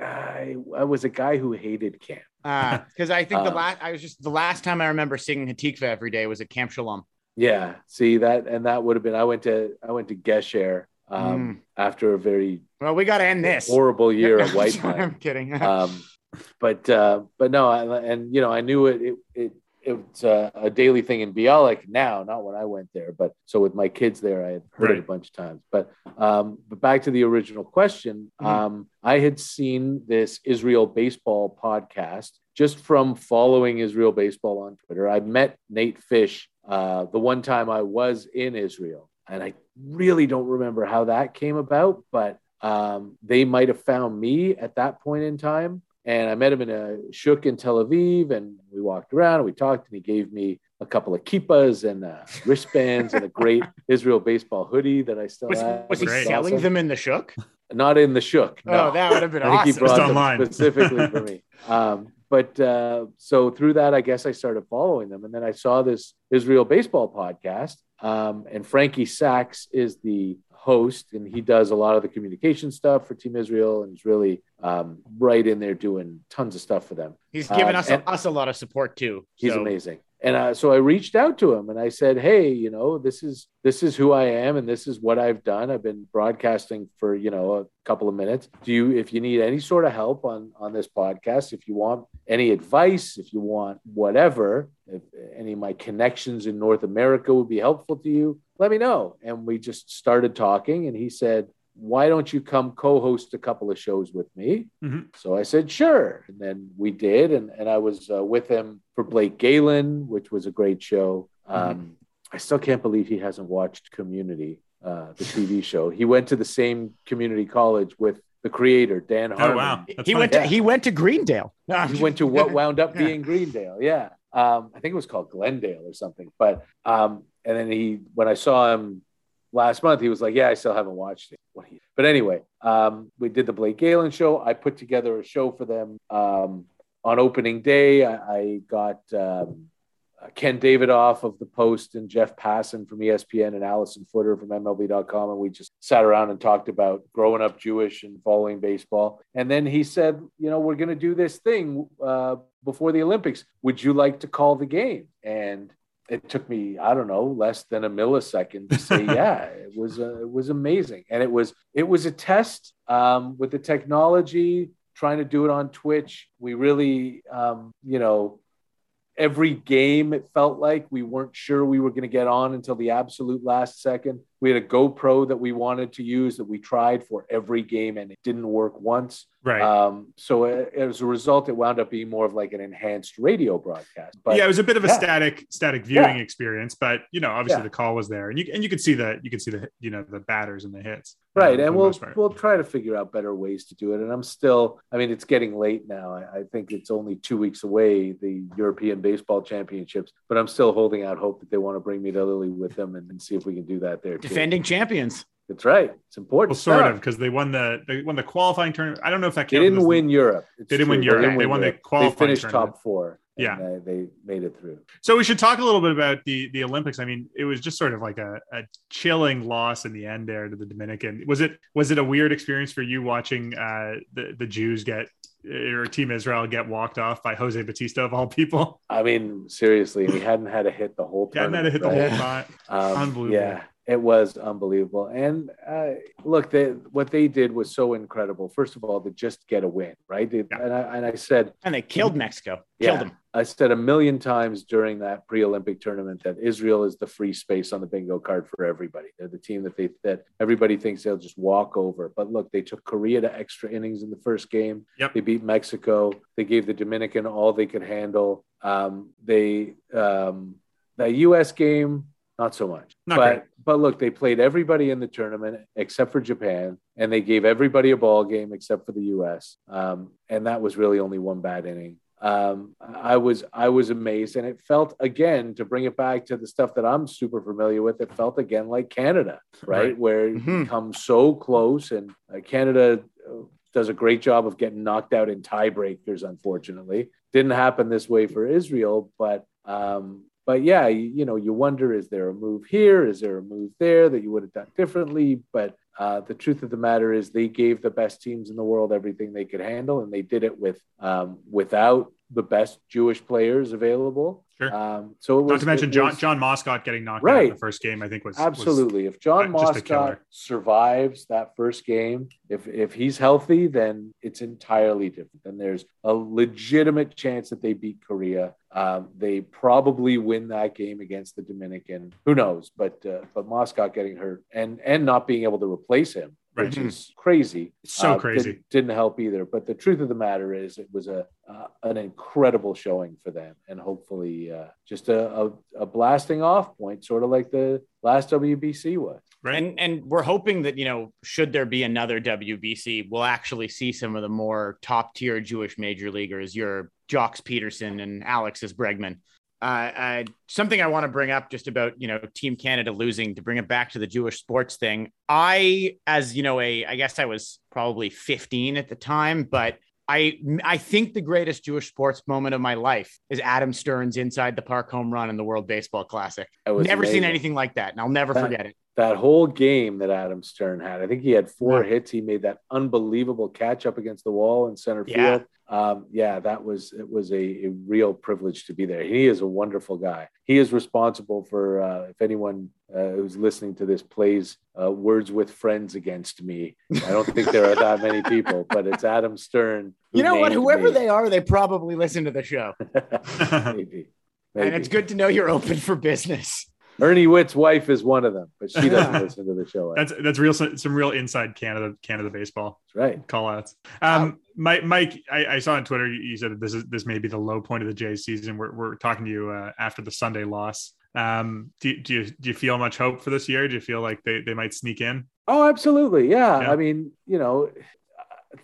I, I was a guy who hated camp. Because uh, I think the um, last I was just the last time I remember singing Hatikva every day was at Camp Shalom. Yeah, see that, and that would have been. I went to I went to Gesher um, mm. after a very well. We got to end this horrible year at White I'm kidding. um, but uh, but no, I, and you know I knew it. It, it it's a, a, daily thing in Bialik now, not when I went there, but so with my kids there, I had heard right. it a bunch of times. But um, but back to the original question, mm-hmm. um, I had seen this Israel baseball podcast just from following Israel baseball on Twitter. I met Nate Fish uh, the one time I was in Israel, and I really don't remember how that came about, but um, they might have found me at that point in time and I met him in a shuk in Tel Aviv, and we walked around and we talked, and he gave me a couple of kippas and uh, wristbands and a great Israel baseball hoodie that I still was, have. Was he selling them in the shuk? Not in the shuk. No. Oh, that would have been I awesome. think he brought them online. specifically for me. Um, but uh, so through that, I guess I started following them, and then I saw this Israel baseball podcast, um, and Frankie Sachs is the host, and he does a lot of the communication stuff for Team Israel, and he's really um, right in there doing tons of stuff for them. He's given um, us a, us a lot of support too. He's so. amazing. And uh, so I reached out to him and I said, "Hey, you know, this is this is who I am and this is what I've done. I've been broadcasting for you know a couple of minutes. Do you, if you need any sort of help on on this podcast, if you want any advice, if you want whatever, if any of my connections in North America would be helpful to you, let me know." And we just started talking, and he said, why don't you come co-host a couple of shows with me? Mm-hmm. So I said, sure. And then we did. And, and I was uh, with him for Blake Gailen, which was a great show. Mm-hmm. Um, I still can't believe he hasn't watched Community, uh, the TV show. He went to the same community college with the creator, Dan Harmon. Oh, wow. That's he went to, he went to Greendale. he went to what wound up being Greendale. Yeah. Um, I think it was called Glendale or something. But um, and then he, when I saw him last month, he was like, "Yeah, I still haven't watched it." But anyway, um, we did the Blake Gailen show. I put together a show for them um, on opening day. I, I got um, Ken Davidoff of the Post and Jeff Passan from ESPN and Alyson Footer from MLB.com, and we just sat around and talked about growing up Jewish and following baseball. And then he said, "You know, we're going to do this thing uh, before the Olympics. Would you like to call the game?" And it took me i don't know less than a millisecond to say yeah it was uh, it was amazing. And it was it was a test um, with the technology trying to do it on twitch. We really um, you know every game it felt like we weren't sure we were going to get on until the absolute last second we had a GoPro that we wanted to use that we tried for every game and it didn't work once. Right. Um, so uh, as a result, it wound up being more of like an enhanced radio broadcast. But yeah, it was a bit of a yeah. static static viewing yeah. experience, but you know, obviously yeah. the call was there, and you and you could see the you could see the you know the batters and the hits. Right, and we'll we'll try to figure out better ways to do it. And I'm still, I mean, it's getting late now. I, I think it's only two weeks away, the European Baseball Championships, but I'm still holding out hope that they want to bring me to Lily with them and, and see if we can do that there. Too defending champions. That's right. It's important. Well, sort of because they won the they won the qualifying tournament. I don't know if that they didn't win the, Europe. It's they didn't true. win Europe. They, didn't win they won Europe. the qualifying. Tournament. They finished tournament. top four. Yeah, they, they, made it through. So we should talk a little bit about the the Olympics. I mean, it was just sort of like a, a chilling loss in the end there to the Dominican. Was it was it a weird experience for you watching uh, the the Jews get or Team Israel get walked off by Jose Bautista of all people. I mean, seriously, he hadn't had a hit the whole time. Hadn't had a hit right? the whole time. Um, Unbelievable. Yeah, it was unbelievable. And uh, look, they, what they did was so incredible. First of all, to just get a win, right? They, yeah. and, I, and I said, and they killed Mexico. Killed yeah, them. I said a million times during that pre-Olympic tournament that Israel is the free space on the bingo card for everybody. They're the team that they that everybody thinks they'll just walk over. But look, they took Korea to extra innings in the first game. Yep. They beat Mexico. They gave the Dominican all they could handle. Um, they um, the U.S. game not so much. Not but great. but look, they played everybody in the tournament except for Japan, and they gave everybody a ball game except for the U.S. Um, and that was really only one bad inning. Um, I was I was amazed, and it felt again to bring it back to the stuff that I'm super familiar with. It felt again like Canada, right, right. where mm-hmm. it comes so close, and uh, Canada uh, does a great job of getting knocked out in tiebreakers. Unfortunately, didn't happen this way for Israel, but um, but yeah, you, you, know, you wonder is there a move here? Is there a move there that you would have done differently? But uh, the truth of the matter is, they gave the best teams in the world everything they could handle, and they did it with um, without the best Jewish players available. Sure. Um, so it was, not to mention Jon Jon Moscot getting knocked right. out in the first game. I think was absolutely. Was if Jon Moscot survives that first game, if if he's healthy, then it's entirely different. Then there's a legitimate chance that they beat Korea. Um, they probably win that game against the Dominican. Who knows? But uh, but Moscot getting hurt and and not being able to replace him right. which is crazy. so uh, crazy. Did, not help either. But the truth of the matter is, it was a uh, an incredible showing for them, and hopefully, uh, just a, a, a, blasting off point, sort of like the last WBC was. Right. And and we're hoping that you know, should there be another WBC, we'll actually see some of the more top tier Jewish major leaguers, your Jocks Pederson and Alexis Bregman uh, uh, something I want to bring up just about you know Team Canada losing to bring it back to the Jewish sports thing. I, as you know, a I guess I was probably 15 at the time, but I I think the greatest Jewish sports moment of my life is Adam Stern's inside the park home run in the World Baseball Classic. Never amazing. seen anything like that, and I'll never that, forget it. That whole game that Adam Stern had, I think he had four yeah. hits. He made that unbelievable catch up against the wall in center yeah. field um, yeah, that was it was a, a, real privilege to be there. He is a wonderful guy. He is responsible for uh, if anyone uh, who's listening to this plays uh, words with friends against me. I don't think there are that many people, but it's Adam Stern. You know what? Whoever me. they are, they probably listen to the show. Maybe. Maybe. And it's good to know you're open for business. Ernie Whitt's wife is one of them, but she doesn't listen to the show. That's that's real some real inside Canada Canada baseball. That's right. Call outs. Um, Mike, Mike I, I, saw on Twitter you said that this is this may be the low point of the Jays season. We're, we're talking to you uh, after the Sunday loss. Um, do, do you do you feel much hope for this year? Do you feel like they, they might sneak in? Oh, absolutely. Yeah. yeah. I mean, you know,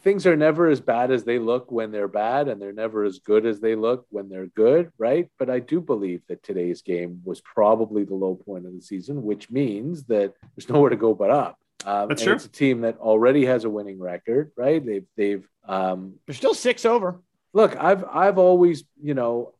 things are never as bad as they look when they're bad, and they're never as good as they look when they're good, right? But I do believe that today's game was probably the low point of the season, which means that there's nowhere to go but up. Um, That's true. It's a team that already has a winning record, right? They've they've um, They're still six over. look. I've I've always you know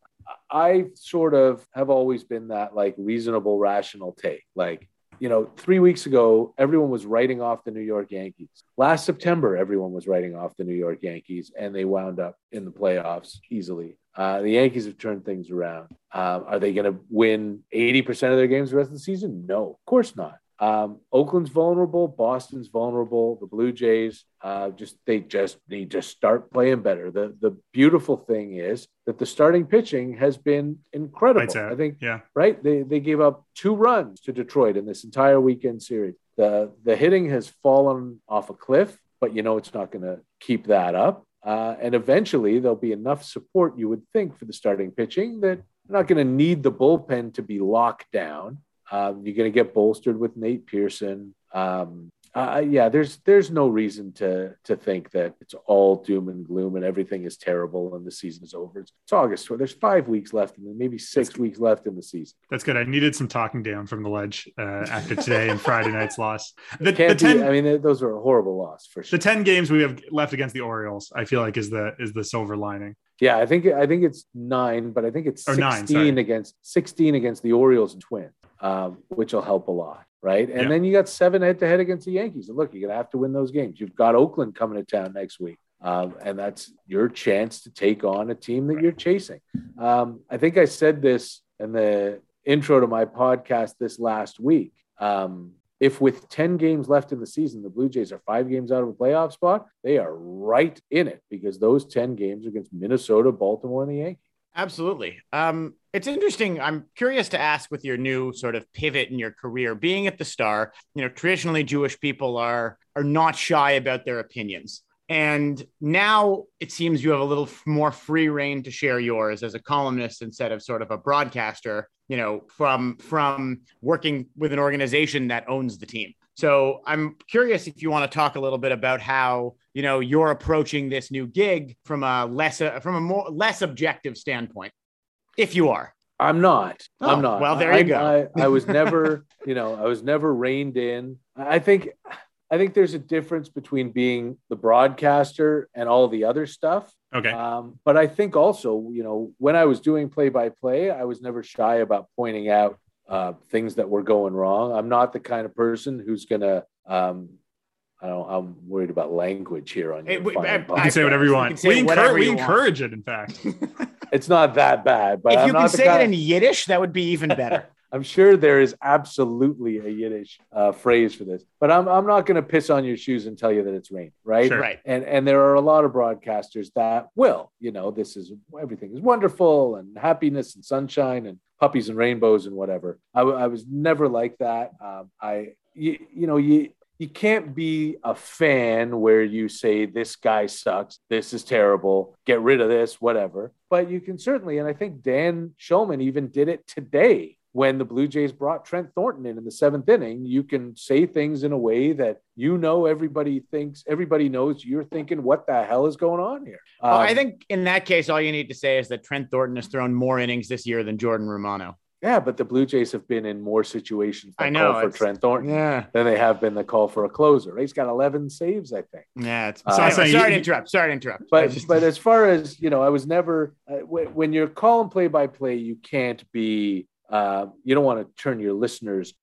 I sort of have always been that like reasonable, rational take. Like you know, three weeks ago, everyone was writing off the New York Yankees. Last September, everyone was writing off the New York Yankees, and they wound up in the playoffs easily. Uh, the Yankees have turned things around. Um, are they going to win 80% of their games the rest of the season? No, of course not. Um, Oakland's vulnerable. Boston's vulnerable. The Blue Jays uh, just they just need to start playing better. The the beautiful thing is that the starting pitching has been incredible. Out. I think Yeah. right? They they gave up two runs to Detroit in this entire weekend series. The the hitting has fallen off a cliff, but you know it's not going to keep that up. Uh, and eventually there'll be enough support, you would think, for the starting pitching that they're not going to need the bullpen to be locked down. Um, you're going to get bolstered with Nate Pearson. Um, uh, yeah, there's there's no reason to to think that it's all doom and gloom and everything is terrible and the season is over. It's, it's August. There's five weeks left and maybe six weeks left in the season. That's good. I needed some talking down from the ledge uh, after today and Friday night's loss. The, the ten, be, I mean, those are a horrible loss for sure. the ten games we have left against the Orioles, I feel like is the is the silver lining. Yeah, I think I think it's nine, but I think it's Or sixteen nine, against sixteen against the Orioles and Twins, um, which will help a lot, right? And Yeah. then you got seven head to head against the Yankees. And look, you're gonna have to win those games. You've got Oakland coming to town next week, um, and that's your chance to take on a team that you're chasing. Um, I think I said this in the intro to my podcast this last week. Um, if with 10 games left in the season, the Blue Jays are five games out of a playoff spot, they are right in it because those 10 games are against Minnesota, Baltimore, and the Yankees. Absolutely. Um, it's interesting. I'm curious to ask with your new sort of pivot in your career, being at the Star. You know, traditionally Jewish people are are not shy about their opinions, and now it seems you have a little more free reign to share yours as a columnist instead of sort of a broadcaster. You know, from from working with an organization that owns the team. So I'm curious if you want to talk a little bit about how you know you're approaching this new gig from a less uh, from a more less objective standpoint, if you are. I'm not. Oh, I'm not. well, there you I, go. I, I was never, you know, I was never reined in. I think, I think there's a difference between being the broadcaster and all the other stuff. Okay. Um, but I think also, you know, when I was doing play by play, I was never shy about pointing out uh, things that were going wrong. I'm not the kind of person who's going to, um, I don't, I'm worried about language here on Hey, your we- fine I- you can say whatever you You want. can We, whatever encourage, we you want. it. In fact, It's not that bad, but if I'm you not can say it in Yiddish, that would be even better. I'm sure there is absolutely a Yiddish uh, phrase for this, but I'm, I'm not going to piss on your shoes and tell you that it's rain, right? Sure. right. And and there are a lot of broadcasters that will, you know, this is everything is wonderful and happiness and sunshine and puppies and rainbows and whatever. I, w- I was never like that. Um, I you, you know you you can't be a fan where you say this guy sucks, this is terrible, get rid of this, whatever. But you can certainly, and I think Dan Shulman even did it today when the Blue Jays brought Trent Thornton in in the seventh inning. You can say things in a way that you know everybody thinks, everybody knows you're thinking, what the hell is going on here? Well, I Um, think in that case, all you need to say is that Trent Thornton has thrown more innings this year than Jordan Romano. yeah, but the Blue Jays have been in more situations that I know, call for Trent Thornton Yeah. than they have been the call for a closer. He's got 11 saves, I think. Yeah. It's, Uh, anyway, saying sorry you- to interrupt. Sorry to interrupt. But just- but as far as you know, I was never uh, when, when you're calling play by play, you can't be uh, you don't want to turn your listeners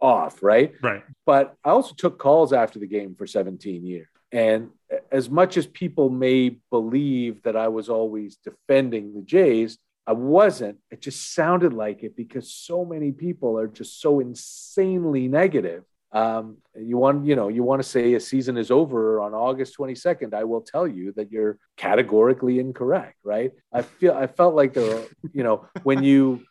off, right? right. But I also took calls after the game for 17 years, and as much as people may believe that I was always defending the Jays. I wasn't. It just sounded like it because so many people are just so insanely negative. Um, you want, you know, you want to say a season is over on August 22nd. I will tell you that you're categorically incorrect, right? I feel, I felt like there, were, you know, when you,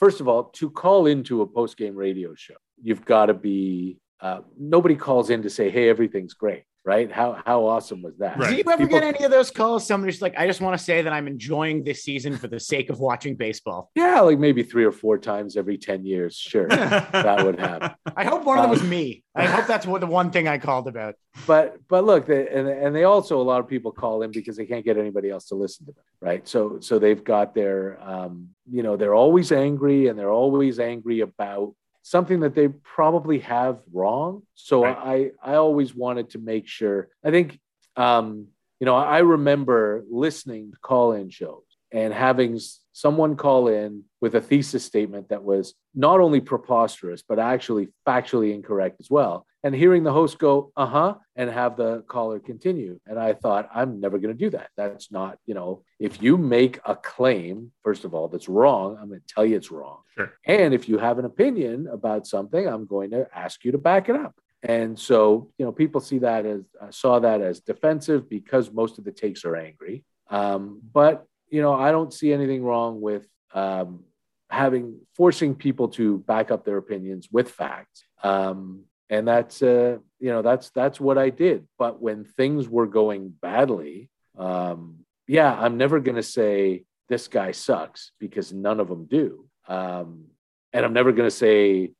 first of all, to call into a post game radio show, you've got to be. Uh, nobody calls in to say, "Hey, everything's great," right? How how awesome was that? Right. Do you ever People- get any of those calls? Somebody's like, I just want to say that I'm enjoying this season for the sake of watching baseball. Yeah, like maybe three or four times every 10 years. Sure. that would happen. I hope one of them was Um, me. I hope that's what the one thing I called about. But but look, they, and and they also a lot of people call in because they can't get anybody else to listen to them, right? So so they've got their um, you know, they're always angry and they're always angry about something that they probably have wrong. So I I always wanted to make sure. I think um, you know, I remember listening to call-in shows and having someone call in with a thesis statement that was not only preposterous but actually factually incorrect as well. And hearing the host go uh-huh and have the caller continue. And i thought i'm never going to do that. That's not you know if you make a claim first of all that's wrong i'm going to tell you it's wrong. Sure. and if you have an opinion about something i'm going to ask you to back it up. And so you know people see that as uh, saw that as defensive because most of the takes are angry. Um, but you know i don't see anything wrong with um, having forcing people to back up their opinions with facts. Um, and that's uh, you know that's that's what i did. But when things were going badly um, yeah i'm never going to say this guy sucks because none of them do. Um, and i'm never going to say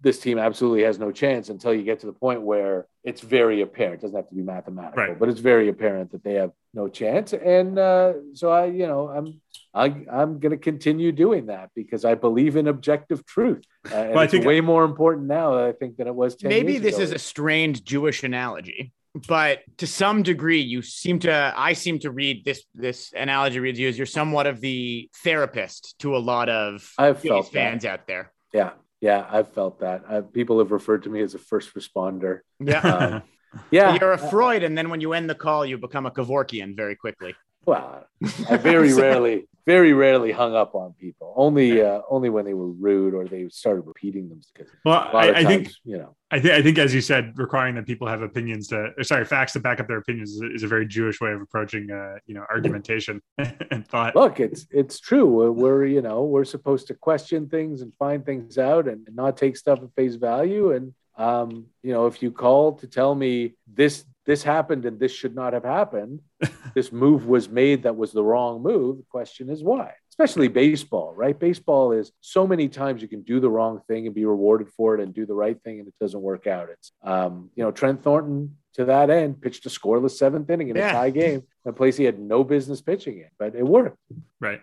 this team absolutely has no chance until you get to the point where it's very apparent. It doesn't have to be mathematical, Right. but it's very apparent that they have no chance. And uh, so I, you know, I'm I, I'm going to continue doing that because I believe in objective truth. Uh, and Well, I it's way more important now, I think, than it was 10 Maybe years this ago. is a strained Jewish analogy, but to some degree, you seem to. I seem to read this. This analogy reads you as you're somewhat of the therapist to a lot of I've Phillies felt that. fans out there. Yeah, yeah, I've felt that. Uh, people have referred to me as a first responder. Yeah. Um, yeah, You're a Freud, and then when you end the call, you become a Kevorkian very quickly. Well, I very rarely, very rarely hung up on people. Only, uh, only when they were rude or they started repeating them. Because well, I, I times, think you know, I think I think as you said, requiring that people have opinions to, or sorry, facts to back up their opinions is, a- is a very Jewish way of approaching, uh, you know, argumentation and thought. look, it's it's true. We're, we're you know we're supposed to question things and find things out and not take stuff at face value. And um, you know, if you call to tell me this this happened and this should not have happened, this move was made that was the wrong move. The question is why. Especially baseball, right? Baseball is so many times you can do the wrong thing and be rewarded for it, and do the right thing and it doesn't work out. It's um, you know Trent Thornton to that end pitched a scoreless seventh inning in Yeah. a tie game, a place he had no business pitching in, but it worked. Right,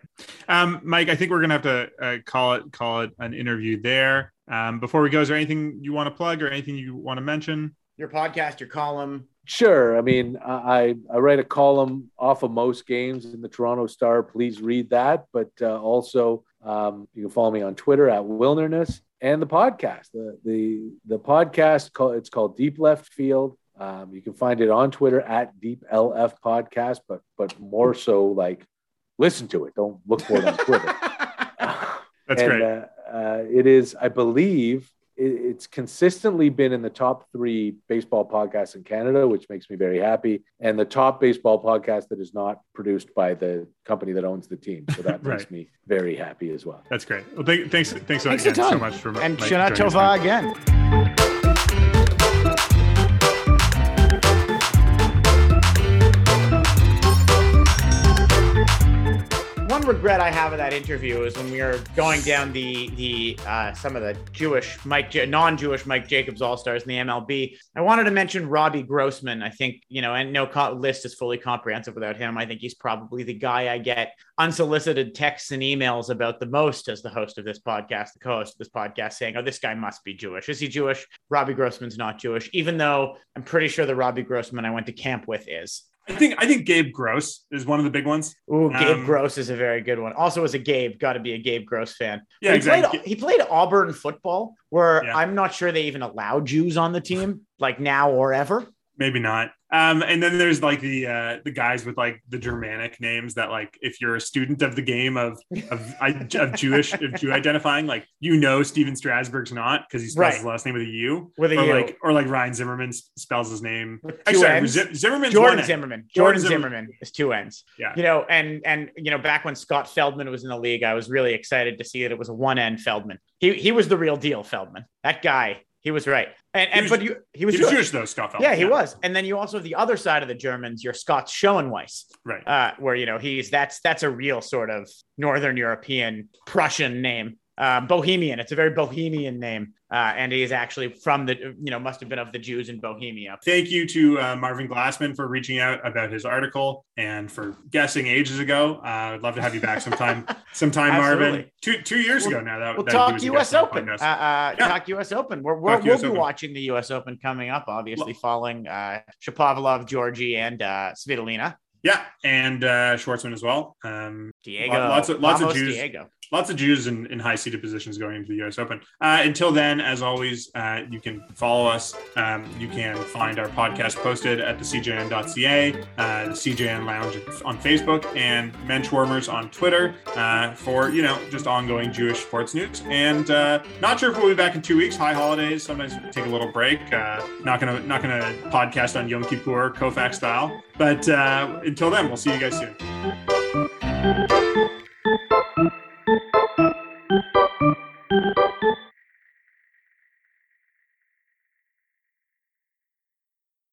um, Mike. I think we're gonna have to uh, call it call it an interview there. Um, before we go, is there anything you want to plug or anything you want to mention? Your podcast, your column. Sure. I mean, I, I write a column off of most games in the Toronto Star. Please read that. But uh, also, um, you can follow me on Twitter at Wilnerness and the podcast. The the the podcast call it's called Deep Left Field. Um, you can find it on Twitter at Deep LF Podcast, but but more so like listen to it. Don't look for it on Twitter. That's and, great. Uh, uh, it is, I believe, it's consistently been in the top three baseball podcasts in Canada, which makes me very happy. And the top baseball podcast that is not produced by the company that owns the team. So that makes me very happy as well. That's great. Well, thank, thanks, thanks, Thanks again a so much for and Mike Shana joining us, Tova Mike. again. Regret I have of that interview is when we were going down the the uh, some of the Jewish Mike non-Jewish Mike Jacobs All Stars in the MLB. I wanted to mention Robbie Grossman. I think you know, and no co- list is fully comprehensive without him. I think he's probably the guy I get unsolicited texts and emails about the most as the host of this podcast, the co-host of this podcast, saying, "Oh, this guy must be Jewish. Is he Jewish?" Robbie Grossman's not Jewish, even though I'm pretty sure the Robbie Grossman I went to camp with is. I think I think Gabe Gross is one of the big ones. Ooh, Gabe Um, Gross is a very good one. Also, as a Gabe, got to be a Gabe Gross fan. Yeah, he exactly. Played, he played Auburn football, where Yeah. I'm not sure they even allow Jews on the team, like now or ever. Maybe not. Um, and then there's like the uh, the guys with like the Germanic names that like if you're a student of the game of of, of Jewish of Jew identifying, like you know Stephen Strasburg's not because he spells Right. his last name with a U, With a or U. like or like Ryan Zimmerman spells his name. Actually, Z- Zimmerman's Jordan one N. Zimmerman. Jordan Jordan Zimmerman. Zimmerman is two ends. Yeah. You know, and and you know, back when Scott Feldman was in the league, I was really excited to see that it was a one end Feldman. He he was the real deal, Feldman. That guy. He was right. And, and was- but you, he was, he was Jewish. Jewish though, Scott Feld. Yeah, he was. And then you also have the other side of the Germans, your Scots Schoeneweis, Right. uh, where you know he's that's that's a real sort of Northern European Prussian name. Uh, Bohemian. It's a very Bohemian name, uh, and he is actually from the you know must have been of the Jews in Bohemia. Thank you to uh, Marvin Glassman for reaching out about his article and for guessing ages ago. Uh, I'd love to have you back sometime. sometime, Marvin. Two two years We'll- ago now. That We'll that talk U.S. guest on the Open. Uh, uh, Yeah. Talk U.S. Open. We're, we're, we'll US be Open. watching the U.S. Open coming up, obviously Well- following uh, Shapovalov, Giorgi, and uh, Svitolina. yeah, and uh, Schwartzman as well. Um, Diego. Lots of- lots of Jews. Diego. lots of Jews in, in high seated positions going into the U.S. Open. Uh, until then, as always, uh, you can follow us. Um, you can find our podcast posted at the CJN.ca, uh, the CJN Lounge on Facebook, and Menschwarmers on Twitter uh, for you know just ongoing Jewish sports news. And uh, not sure if we'll be back in two weeks. High holidays. Sometimes we take a little break. Uh, not gonna not gonna podcast on Yom Kippur, Koufax style. But uh, until then, we'll see you guys soon. Thank you.